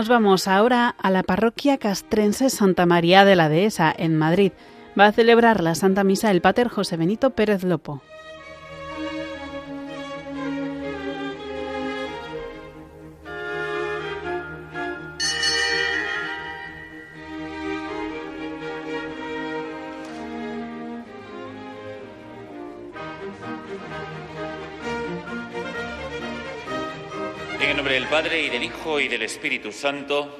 Nos vamos ahora a la parroquia castrense Santa María de la Dehesa, en Madrid. Va a celebrar la Santa Misa el Pater José Benito Pérez Lopo. Y del Espíritu Santo,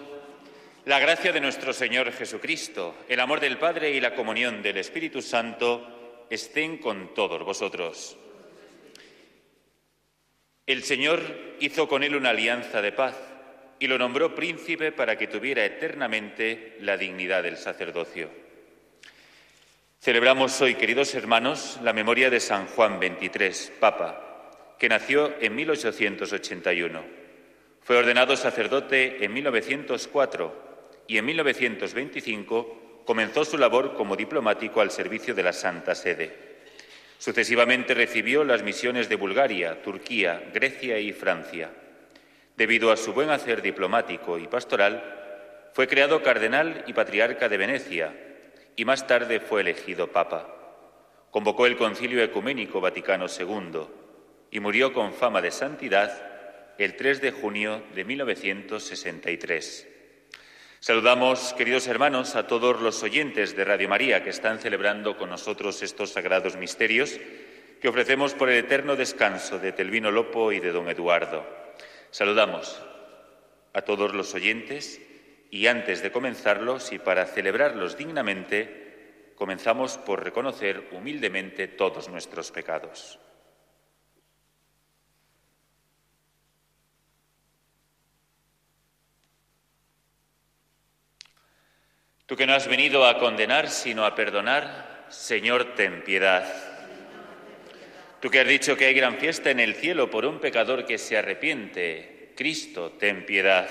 la gracia de nuestro Señor Jesucristo, el amor del Padre y la comunión del Espíritu Santo estén con todos vosotros. El Señor hizo con él una alianza de paz y lo nombró príncipe para que tuviera eternamente la dignidad del sacerdocio. Celebramos hoy, queridos hermanos, la memoria de San Juan XXIII, Papa, que nació en 1881. Fue ordenado sacerdote en 1904 y en 1925 comenzó su labor como diplomático al servicio de la Santa Sede. Sucesivamente recibió las misiones de Bulgaria, Turquía, Grecia y Francia. Debido a su buen hacer diplomático y pastoral, fue creado cardenal y patriarca de Venecia y más tarde fue elegido papa. Convocó el Concilio Ecuménico Vaticano II y murió con fama de santidad el 3 de junio de 1963. Saludamos, queridos hermanos, a todos los oyentes de Radio María que están celebrando con nosotros estos sagrados misterios que ofrecemos por el eterno descanso de Telvino Lopo y de don Eduardo. Saludamos a todos los oyentes y antes de comenzarlos y para celebrarlos dignamente, comenzamos por reconocer humildemente todos nuestros pecados. Tú que no has venido a condenar, sino a perdonar, Señor, ten piedad. Tú que has dicho que hay gran fiesta en el cielo por un pecador que se arrepiente, Cristo, ten piedad.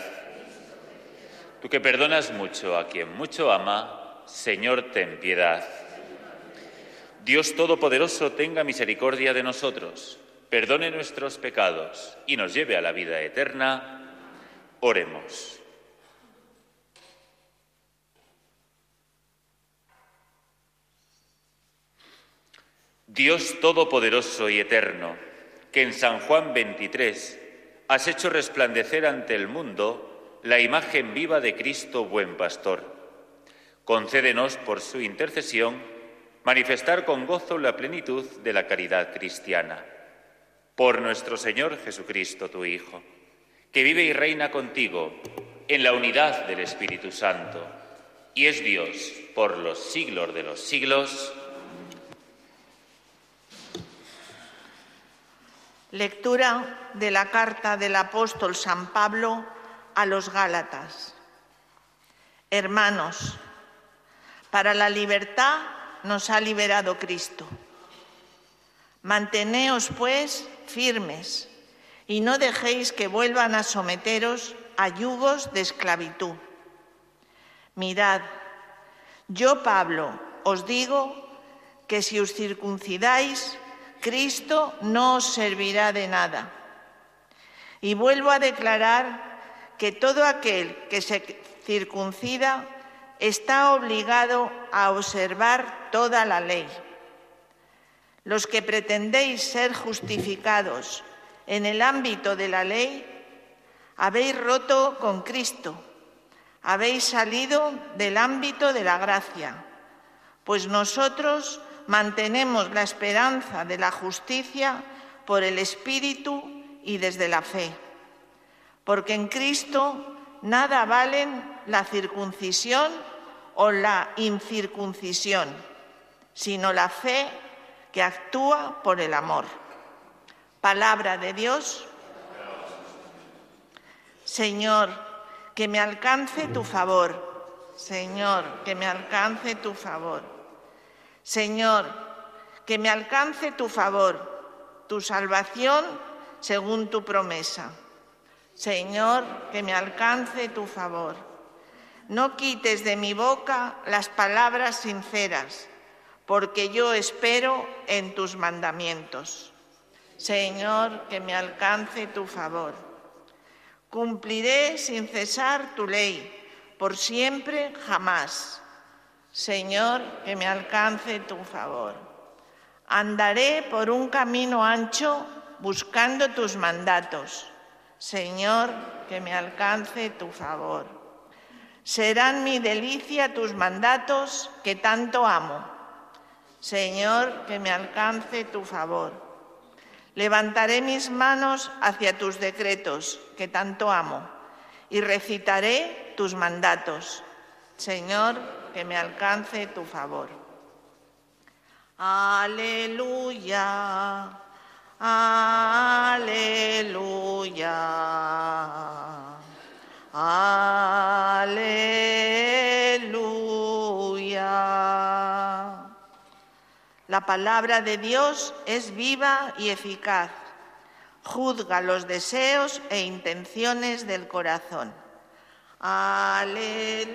Tú que perdonas mucho a quien mucho ama, Señor, ten piedad. Dios Todopoderoso tenga misericordia de nosotros, perdone nuestros pecados y nos lleve a la vida eterna. Oremos. Dios Todopoderoso y Eterno, que en San Juan 23 has hecho resplandecer ante el mundo la imagen viva de Cristo buen pastor. Concédenos por su intercesión manifestar con gozo la plenitud de la caridad cristiana. Por nuestro Señor Jesucristo, tu Hijo, que vive y reina contigo en la unidad del Espíritu Santo, y es Dios por los siglos de los siglos. Lectura de la carta del apóstol San Pablo a los Gálatas. Hermanos, para la libertad nos ha liberado Cristo. Manteneos, pues, firmes y no dejéis que vuelvan a someteros a yugos de esclavitud. Mirad, yo, Pablo, os digo que si os circuncidáis, Cristo no os servirá de nada. Y vuelvo a declarar que todo aquel que se circuncida está obligado a observar toda la ley. Los que pretendéis ser justificados en el ámbito de la ley, habéis roto con Cristo, habéis salido del ámbito de la gracia, pues nosotros mantenemos la esperanza de la justicia por el Espíritu y desde la fe. Porque en Cristo nada valen la circuncisión o la incircuncisión, sino la fe que actúa por el amor. Palabra de Dios. Señor, que me alcance tu favor. Señor, que me alcance tu favor. Señor, que me alcance tu favor, tu salvación según tu promesa. Señor, que me alcance tu favor. No quites de mi boca las palabras sinceras, porque yo espero en tus mandamientos. Señor, que me alcance tu favor. Cumpliré sin cesar tu ley, por siempre, jamás. Señor, que me alcance tu favor. Andaré por un camino ancho buscando tus mandatos. Señor, que me alcance tu favor. Serán mi delicia tus mandatos que tanto amo. Señor, que me alcance tu favor. Levantaré mis manos hacia tus decretos, que tanto amo, y recitaré tus mandatos. Señor, que me alcance tu favor. Aleluya, aleluya, aleluya. La palabra de Dios es viva y eficaz. Juzga los deseos e intenciones del corazón. Aleluya.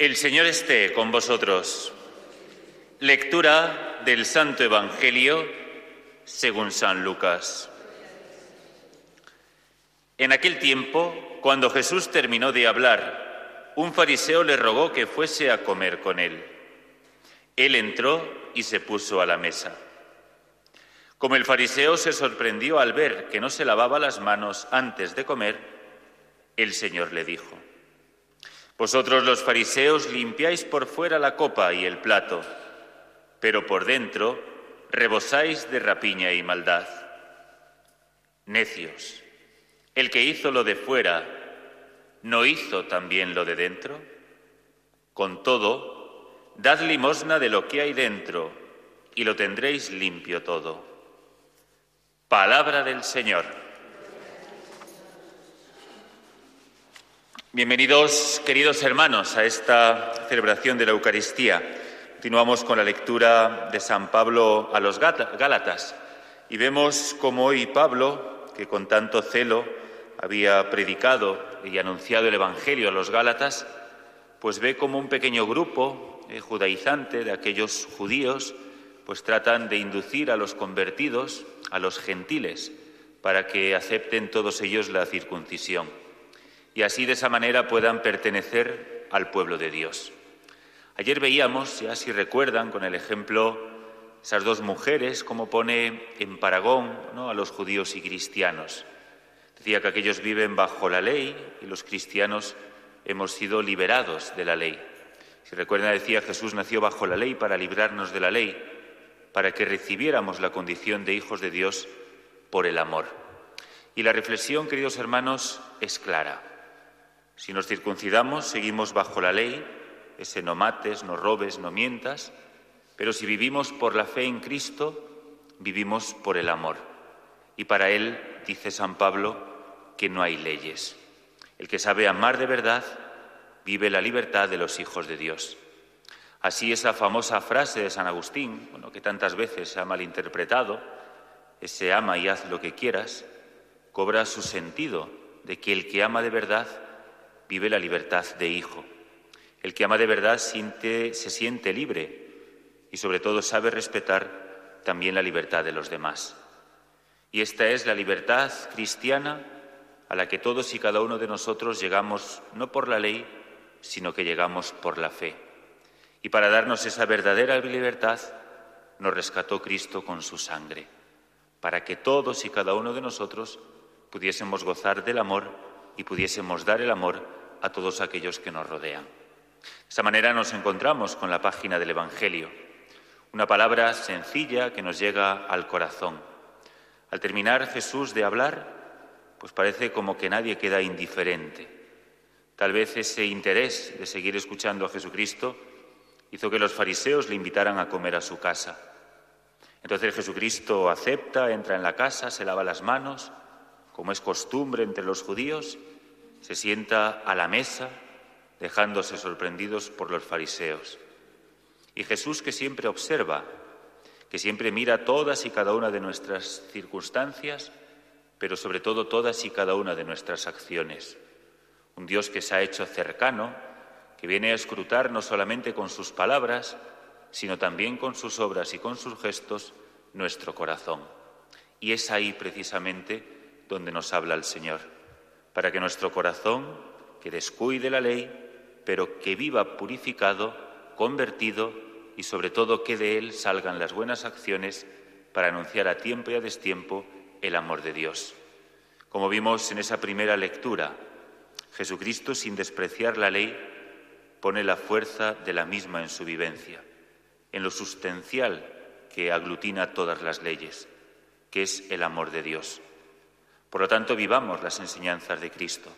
El Señor esté con vosotros. Lectura del Santo Evangelio según San Lucas. En aquel tiempo, cuando Jesús terminó de hablar, un fariseo le rogó que fuese a comer con él. Él entró y se puso a la mesa. Como el fariseo se sorprendió al ver que no se lavaba las manos antes de comer, el Señor le dijo, Vosotros los fariseos limpiáis por fuera la copa y el plato, pero por dentro rebosáis de rapiña y maldad. Necios, el que hizo lo de fuera, ¿no hizo también lo de dentro? Con todo, dad limosna de lo que hay dentro, y lo tendréis limpio todo. Palabra del Señor. Bienvenidos, queridos hermanos, a esta celebración de la Eucaristía. Continuamos con la lectura de San Pablo a los Gálatas y vemos cómo hoy Pablo, que con tanto celo había predicado y anunciado el Evangelio a los Gálatas, pues ve como un pequeño grupo eh, judaizante de aquellos judíos, pues tratan de inducir a los convertidos, a los gentiles, para que acepten todos ellos la circuncisión y así de esa manera puedan pertenecer al pueblo de Dios. Ayer veíamos, ya si recuerdan, con el ejemplo, esas dos mujeres, como pone en paragón a los judíos y cristianos. Decía que aquellos viven bajo la ley y los cristianos hemos sido liberados de la ley. Si recuerdan, decía Jesús nació bajo la ley para librarnos de la ley, para que recibiéramos la condición de hijos de Dios por el amor. Y la reflexión, queridos hermanos, es clara. Si nos circuncidamos, seguimos bajo la ley, ese no mates, no robes, no mientas, pero si vivimos por la fe en Cristo, vivimos por el amor. Y para Él, dice San Pablo, que no hay leyes. El que sabe amar de verdad vive la libertad de los hijos de Dios. Así esa famosa frase de San Agustín, bueno, que tantas veces se ha malinterpretado, ese ama y haz lo que quieras, cobra su sentido de que el que ama de verdad vive la libertad de hijo. El que ama de verdad se siente libre y sobre todo sabe respetar también la libertad de los demás. Y esta es la libertad cristiana a la que todos y cada uno de nosotros llegamos no por la ley, sino que llegamos por la fe. Y para darnos esa verdadera libertad nos rescató Cristo con su sangre, para que todos y cada uno de nosotros pudiésemos gozar del amor y pudiésemos dar el amor a todos aquellos que nos rodean. De esta manera nos encontramos con la página del Evangelio, una palabra sencilla que nos llega al corazón. Al terminar Jesús de hablar, pues parece como que nadie queda indiferente. Tal vez ese interés de seguir escuchando a Jesucristo hizo que los fariseos le invitaran a comer a su casa. Entonces Jesucristo acepta, entra en la casa, se lava las manos, como es costumbre entre los judíos, se sienta a la mesa dejándose sorprendidos por los fariseos. Y Jesús que siempre observa, que siempre mira todas y cada una de nuestras circunstancias, pero sobre todo todas y cada una de nuestras acciones. Un Dios que se ha hecho cercano, que viene a escrutar no solamente con sus palabras, sino también con sus obras y con sus gestos nuestro corazón. Y es ahí precisamente donde nos habla el Señor, para que nuestro corazón, que descuide la ley, pero que viva purificado, convertido y sobre todo que de él salgan las buenas acciones para anunciar a tiempo y a destiempo el amor de Dios. Como vimos en esa primera lectura, Jesucristo, sin despreciar la ley, pone la fuerza de la misma en su vivencia, en lo sustancial que aglutina todas las leyes, que es el amor de Dios. Por lo tanto, vivamos las enseñanzas de Cristo,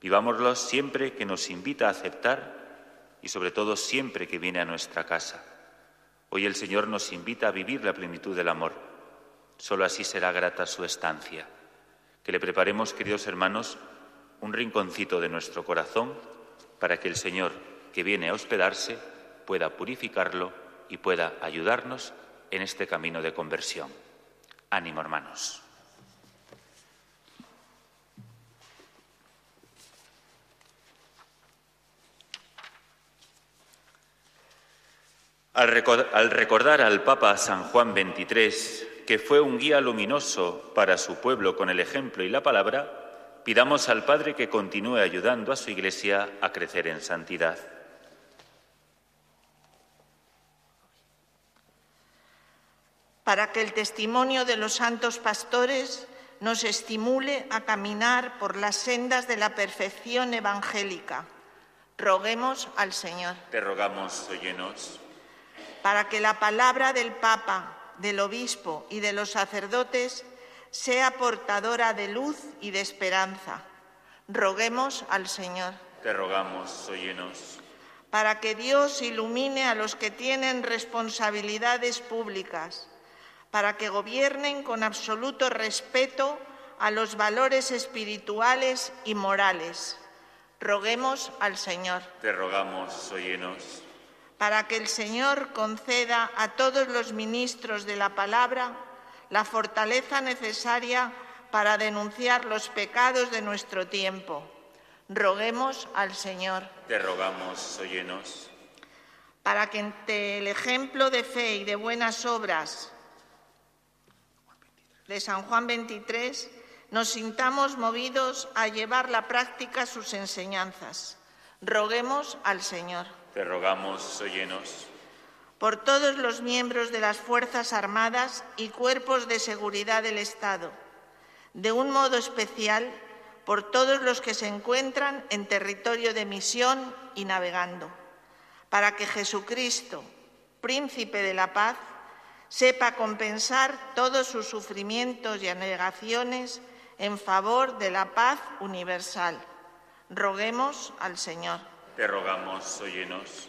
vivámoslos siempre que nos invita a aceptar y sobre todo siempre que viene a nuestra casa. Hoy el Señor nos invita a vivir la plenitud del amor. Solo así será grata su estancia. Que le preparemos, queridos hermanos, un rinconcito de nuestro corazón para que el Señor que viene a hospedarse pueda purificarlo y pueda ayudarnos en este camino de conversión. Ánimo, hermanos. Al recordar al Papa San Juan XXIII, que fue un guía luminoso para su pueblo con el ejemplo y la palabra, Pidamos al Padre que continúe ayudando a su Iglesia a crecer en santidad. Para que el testimonio de los santos pastores nos estimule a caminar por las sendas de la perfección evangélica. Roguemos al Señor. Te rogamos, óyenos. Para que la palabra del Papa, del Obispo y de los sacerdotes sea portadora de luz y de esperanza. Roguemos al Señor. Te rogamos, óyenos. Para que Dios ilumine a los que tienen responsabilidades públicas, para que gobiernen con absoluto respeto a los valores espirituales y morales. Roguemos al Señor. Te rogamos, óyenos. Para que el Señor conceda a todos los ministros de la palabra la fortaleza necesaria para denunciar los pecados de nuestro tiempo. Roguemos al Señor. Te rogamos, óyenos. Para que ante el ejemplo de fe y de buenas obras de San Juan 23 nos sintamos movidos a llevar la práctica sus enseñanzas. Roguemos al Señor. Te rogamos, óyenos por todos los miembros de las Fuerzas Armadas y cuerpos de seguridad del Estado, de un modo especial por todos los que se encuentran en territorio de misión y navegando, para que Jesucristo, príncipe de la paz, sepa compensar todos sus sufrimientos y anegaciones en favor de la paz universal. Roguemos al Señor. Te rogamos, óyenos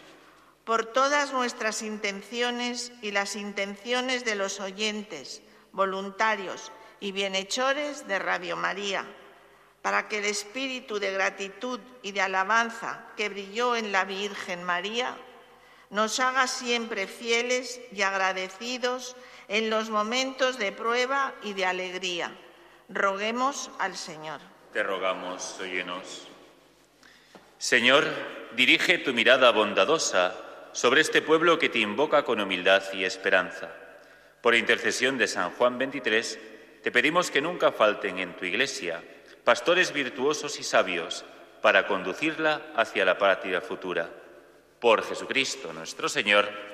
por todas nuestras intenciones y las intenciones de los oyentes, voluntarios y bienhechores de Radio María, para que el espíritu de gratitud y de alabanza que brilló en la Virgen María nos haga siempre fieles y agradecidos en los momentos de prueba y de alegría. Roguemos al Señor. Te rogamos, óyenos. Señor, dirige tu mirada bondadosa sobre este pueblo que te invoca con humildad y esperanza. Por intercesión de San Juan 23, te pedimos que nunca falten en tu iglesia pastores virtuosos y sabios para conducirla hacia la patria futura. Por Jesucristo nuestro Señor.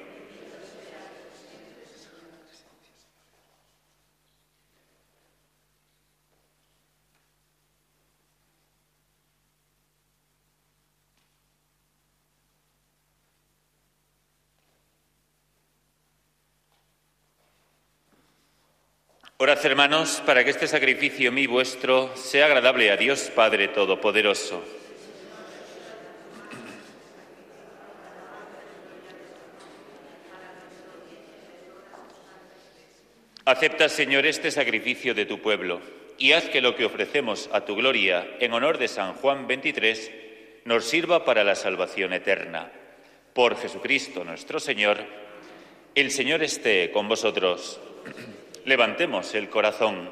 Orad, hermanos, para que este sacrificio mío vuestro sea agradable a Dios Padre Todopoderoso. Acepta, Señor, este sacrificio de tu pueblo y haz que lo que ofrecemos a tu gloria en honor de San Juan 23 nos sirva para la salvación eterna. Por Jesucristo nuestro Señor, el Señor esté con vosotros. Levantemos el corazón.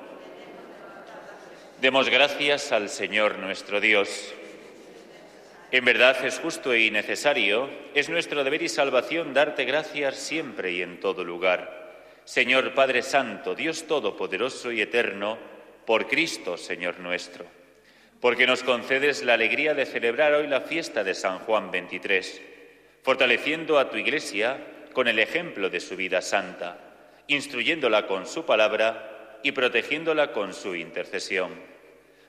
Demos gracias al Señor nuestro Dios. En verdad es justo y necesario, es nuestro deber y salvación darte gracias siempre y en todo lugar Señor Padre Santo, Dios Todopoderoso y Eterno, por Cristo, Señor nuestro, porque nos concedes la alegría de celebrar hoy la fiesta de San Juan 23, fortaleciendo a tu Iglesia con el ejemplo de su vida santa, instruyéndola con su palabra y protegiéndola con su intercesión.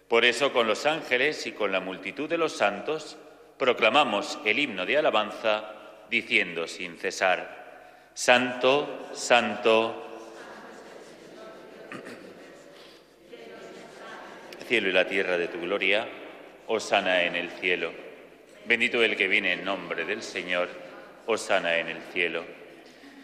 Por eso, con los ángeles y con la multitud de los santos, proclamamos el himno de alabanza, diciendo sin cesar, Santo, santo, cielo y la tierra de tu gloria, osana en el cielo. Bendito el que viene en nombre del Señor, osana en el cielo.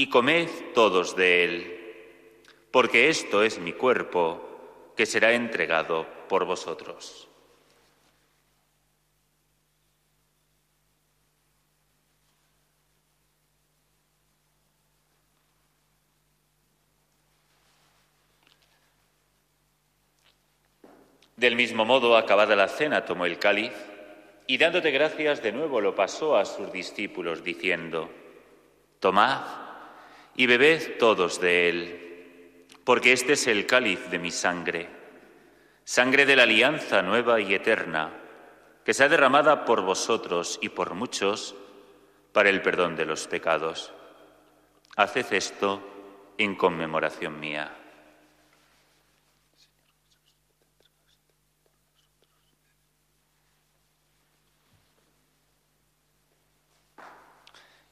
y comed todos de él, porque esto es mi cuerpo que será entregado por vosotros. Del mismo modo, acabada la cena, tomó el cáliz y dándote gracias de nuevo lo pasó a sus discípulos, diciendo, Tomad y bebed todos de él, porque este es el cáliz de mi sangre, sangre de la alianza nueva y eterna, que sea derramada por vosotros y por muchos para el perdón de los pecados. Haced esto en conmemoración mía.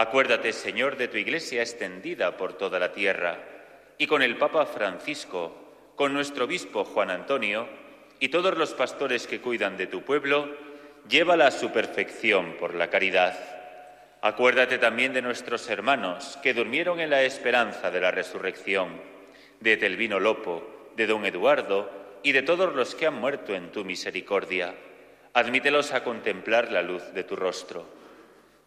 Acuérdate, Señor, de tu Iglesia extendida por toda la tierra, y con el Papa Francisco, con nuestro obispo Juan Antonio, y todos los pastores que cuidan de tu pueblo, llévala a su perfección por la caridad. Acuérdate también de nuestros hermanos que durmieron en la esperanza de la resurrección, de Telvino Lopo, de don Eduardo y de todos los que han muerto en tu misericordia. Admítelos a contemplar la luz de tu rostro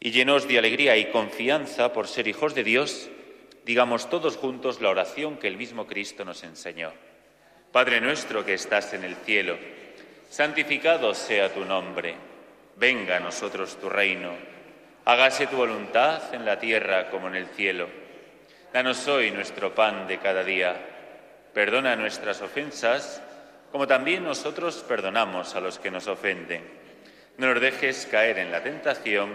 y llenos de alegría y confianza por ser hijos de Dios, digamos todos juntos la oración que el mismo Cristo nos enseñó. Padre nuestro que estás en el cielo, santificado sea tu nombre, venga a nosotros tu reino, Hágase tu voluntad en la tierra como en el cielo. Danos hoy nuestro pan de cada día. Perdona nuestras ofensas, como también nosotros perdonamos a los que nos ofenden. No nos dejes caer en la tentación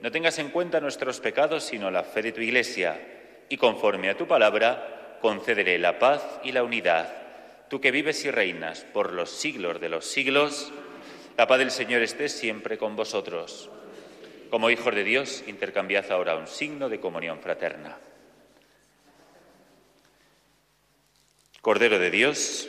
No tengas en cuenta nuestros pecados, sino la fe de tu Iglesia, y conforme a tu palabra, concederé la paz y la unidad. Tú que vives y reinas por los siglos de los siglos, la paz del Señor esté siempre con vosotros. Como hijos de Dios, intercambiad ahora un signo de comunión fraterna. Cordero de Dios,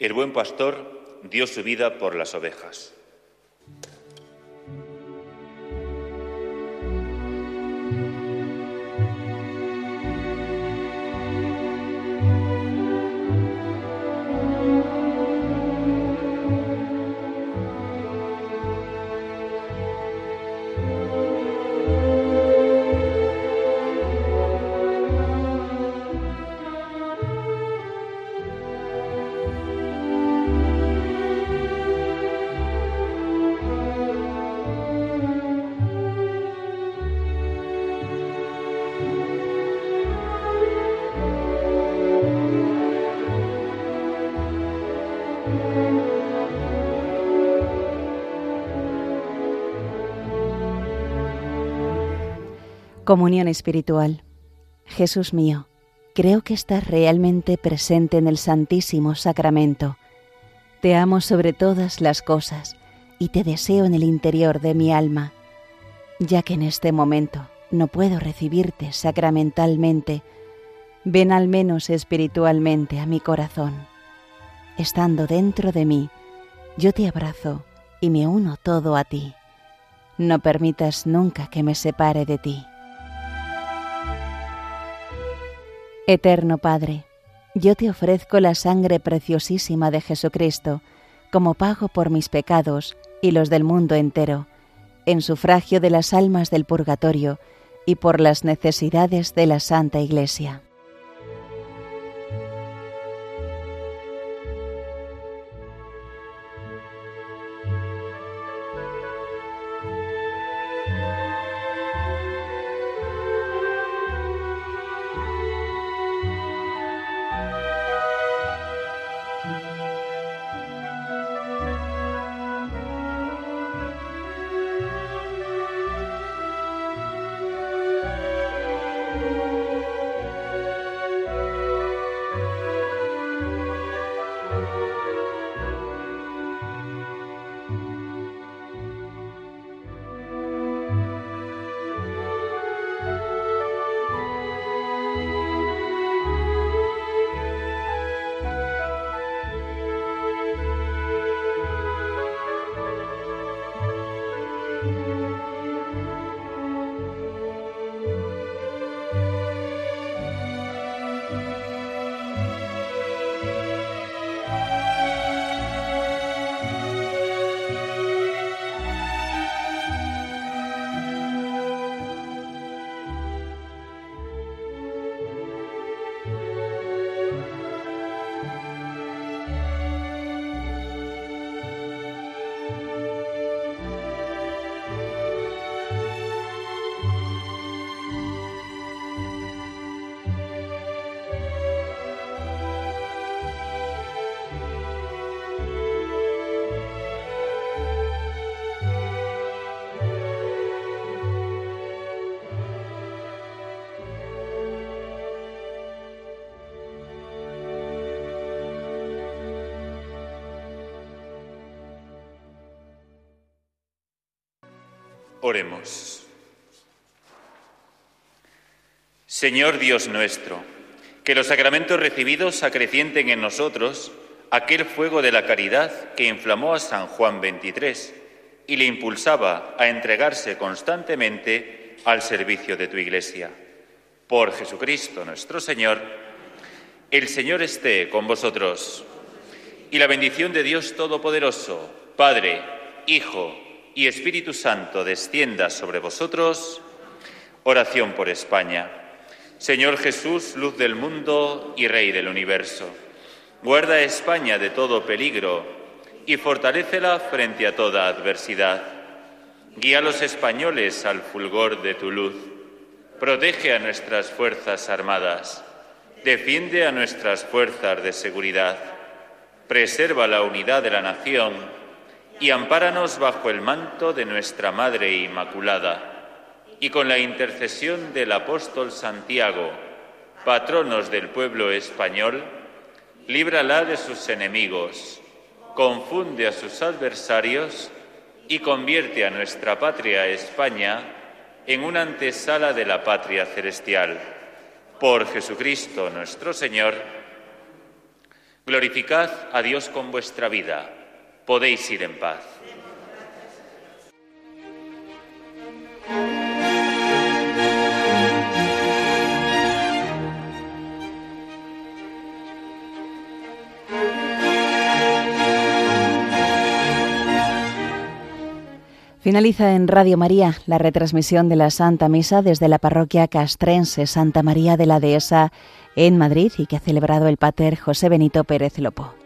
El buen pastor dio su vida por las ovejas. Comunión espiritual. Jesús mío, creo que estás realmente presente en el Santísimo Sacramento. Te amo sobre todas las cosas y te deseo en el interior de mi alma, ya que en este momento no puedo recibirte sacramentalmente, ven al menos espiritualmente a mi corazón. Estando dentro de mí, yo te abrazo y me uno todo a ti. No permitas nunca que me separe de ti. Eterno Padre, yo te ofrezco la sangre preciosísima de Jesucristo como pago por mis pecados y los del mundo entero, en sufragio de las almas del purgatorio y por las necesidades de la Santa Iglesia. Oremos. Señor Dios nuestro, que los sacramentos recibidos acrecienten en nosotros aquel fuego de la caridad que inflamó a San Juan XXIII y le impulsaba a entregarse constantemente al servicio de tu Iglesia. Por Jesucristo nuestro Señor, el Señor esté con vosotros. Y la bendición de Dios Todopoderoso, Padre, Hijo y Espíritu Santo descienda sobre vosotros. Oración por España. Señor Jesús, luz del mundo y Rey del universo, guarda a España de todo peligro y fortalécela frente a toda adversidad. Guía a los españoles al fulgor de tu luz. Protege a nuestras Fuerzas Armadas. Defiende a nuestras fuerzas de seguridad. Preserva la unidad de la nación y ampáranos bajo el manto de nuestra Madre Inmaculada, y con la intercesión del apóstol Santiago, patronos del pueblo español, líbrala de sus enemigos, confunde a sus adversarios y convierte a nuestra patria España en una antesala de la patria celestial. Por Jesucristo nuestro Señor, glorificad a Dios con vuestra vida podéis ir en paz. Finaliza en Radio María la retransmisión de la Santa Misa desde la parroquia castrense Santa María de la Dehesa en Madrid y que ha celebrado el pater José Benito Pérez Lopo.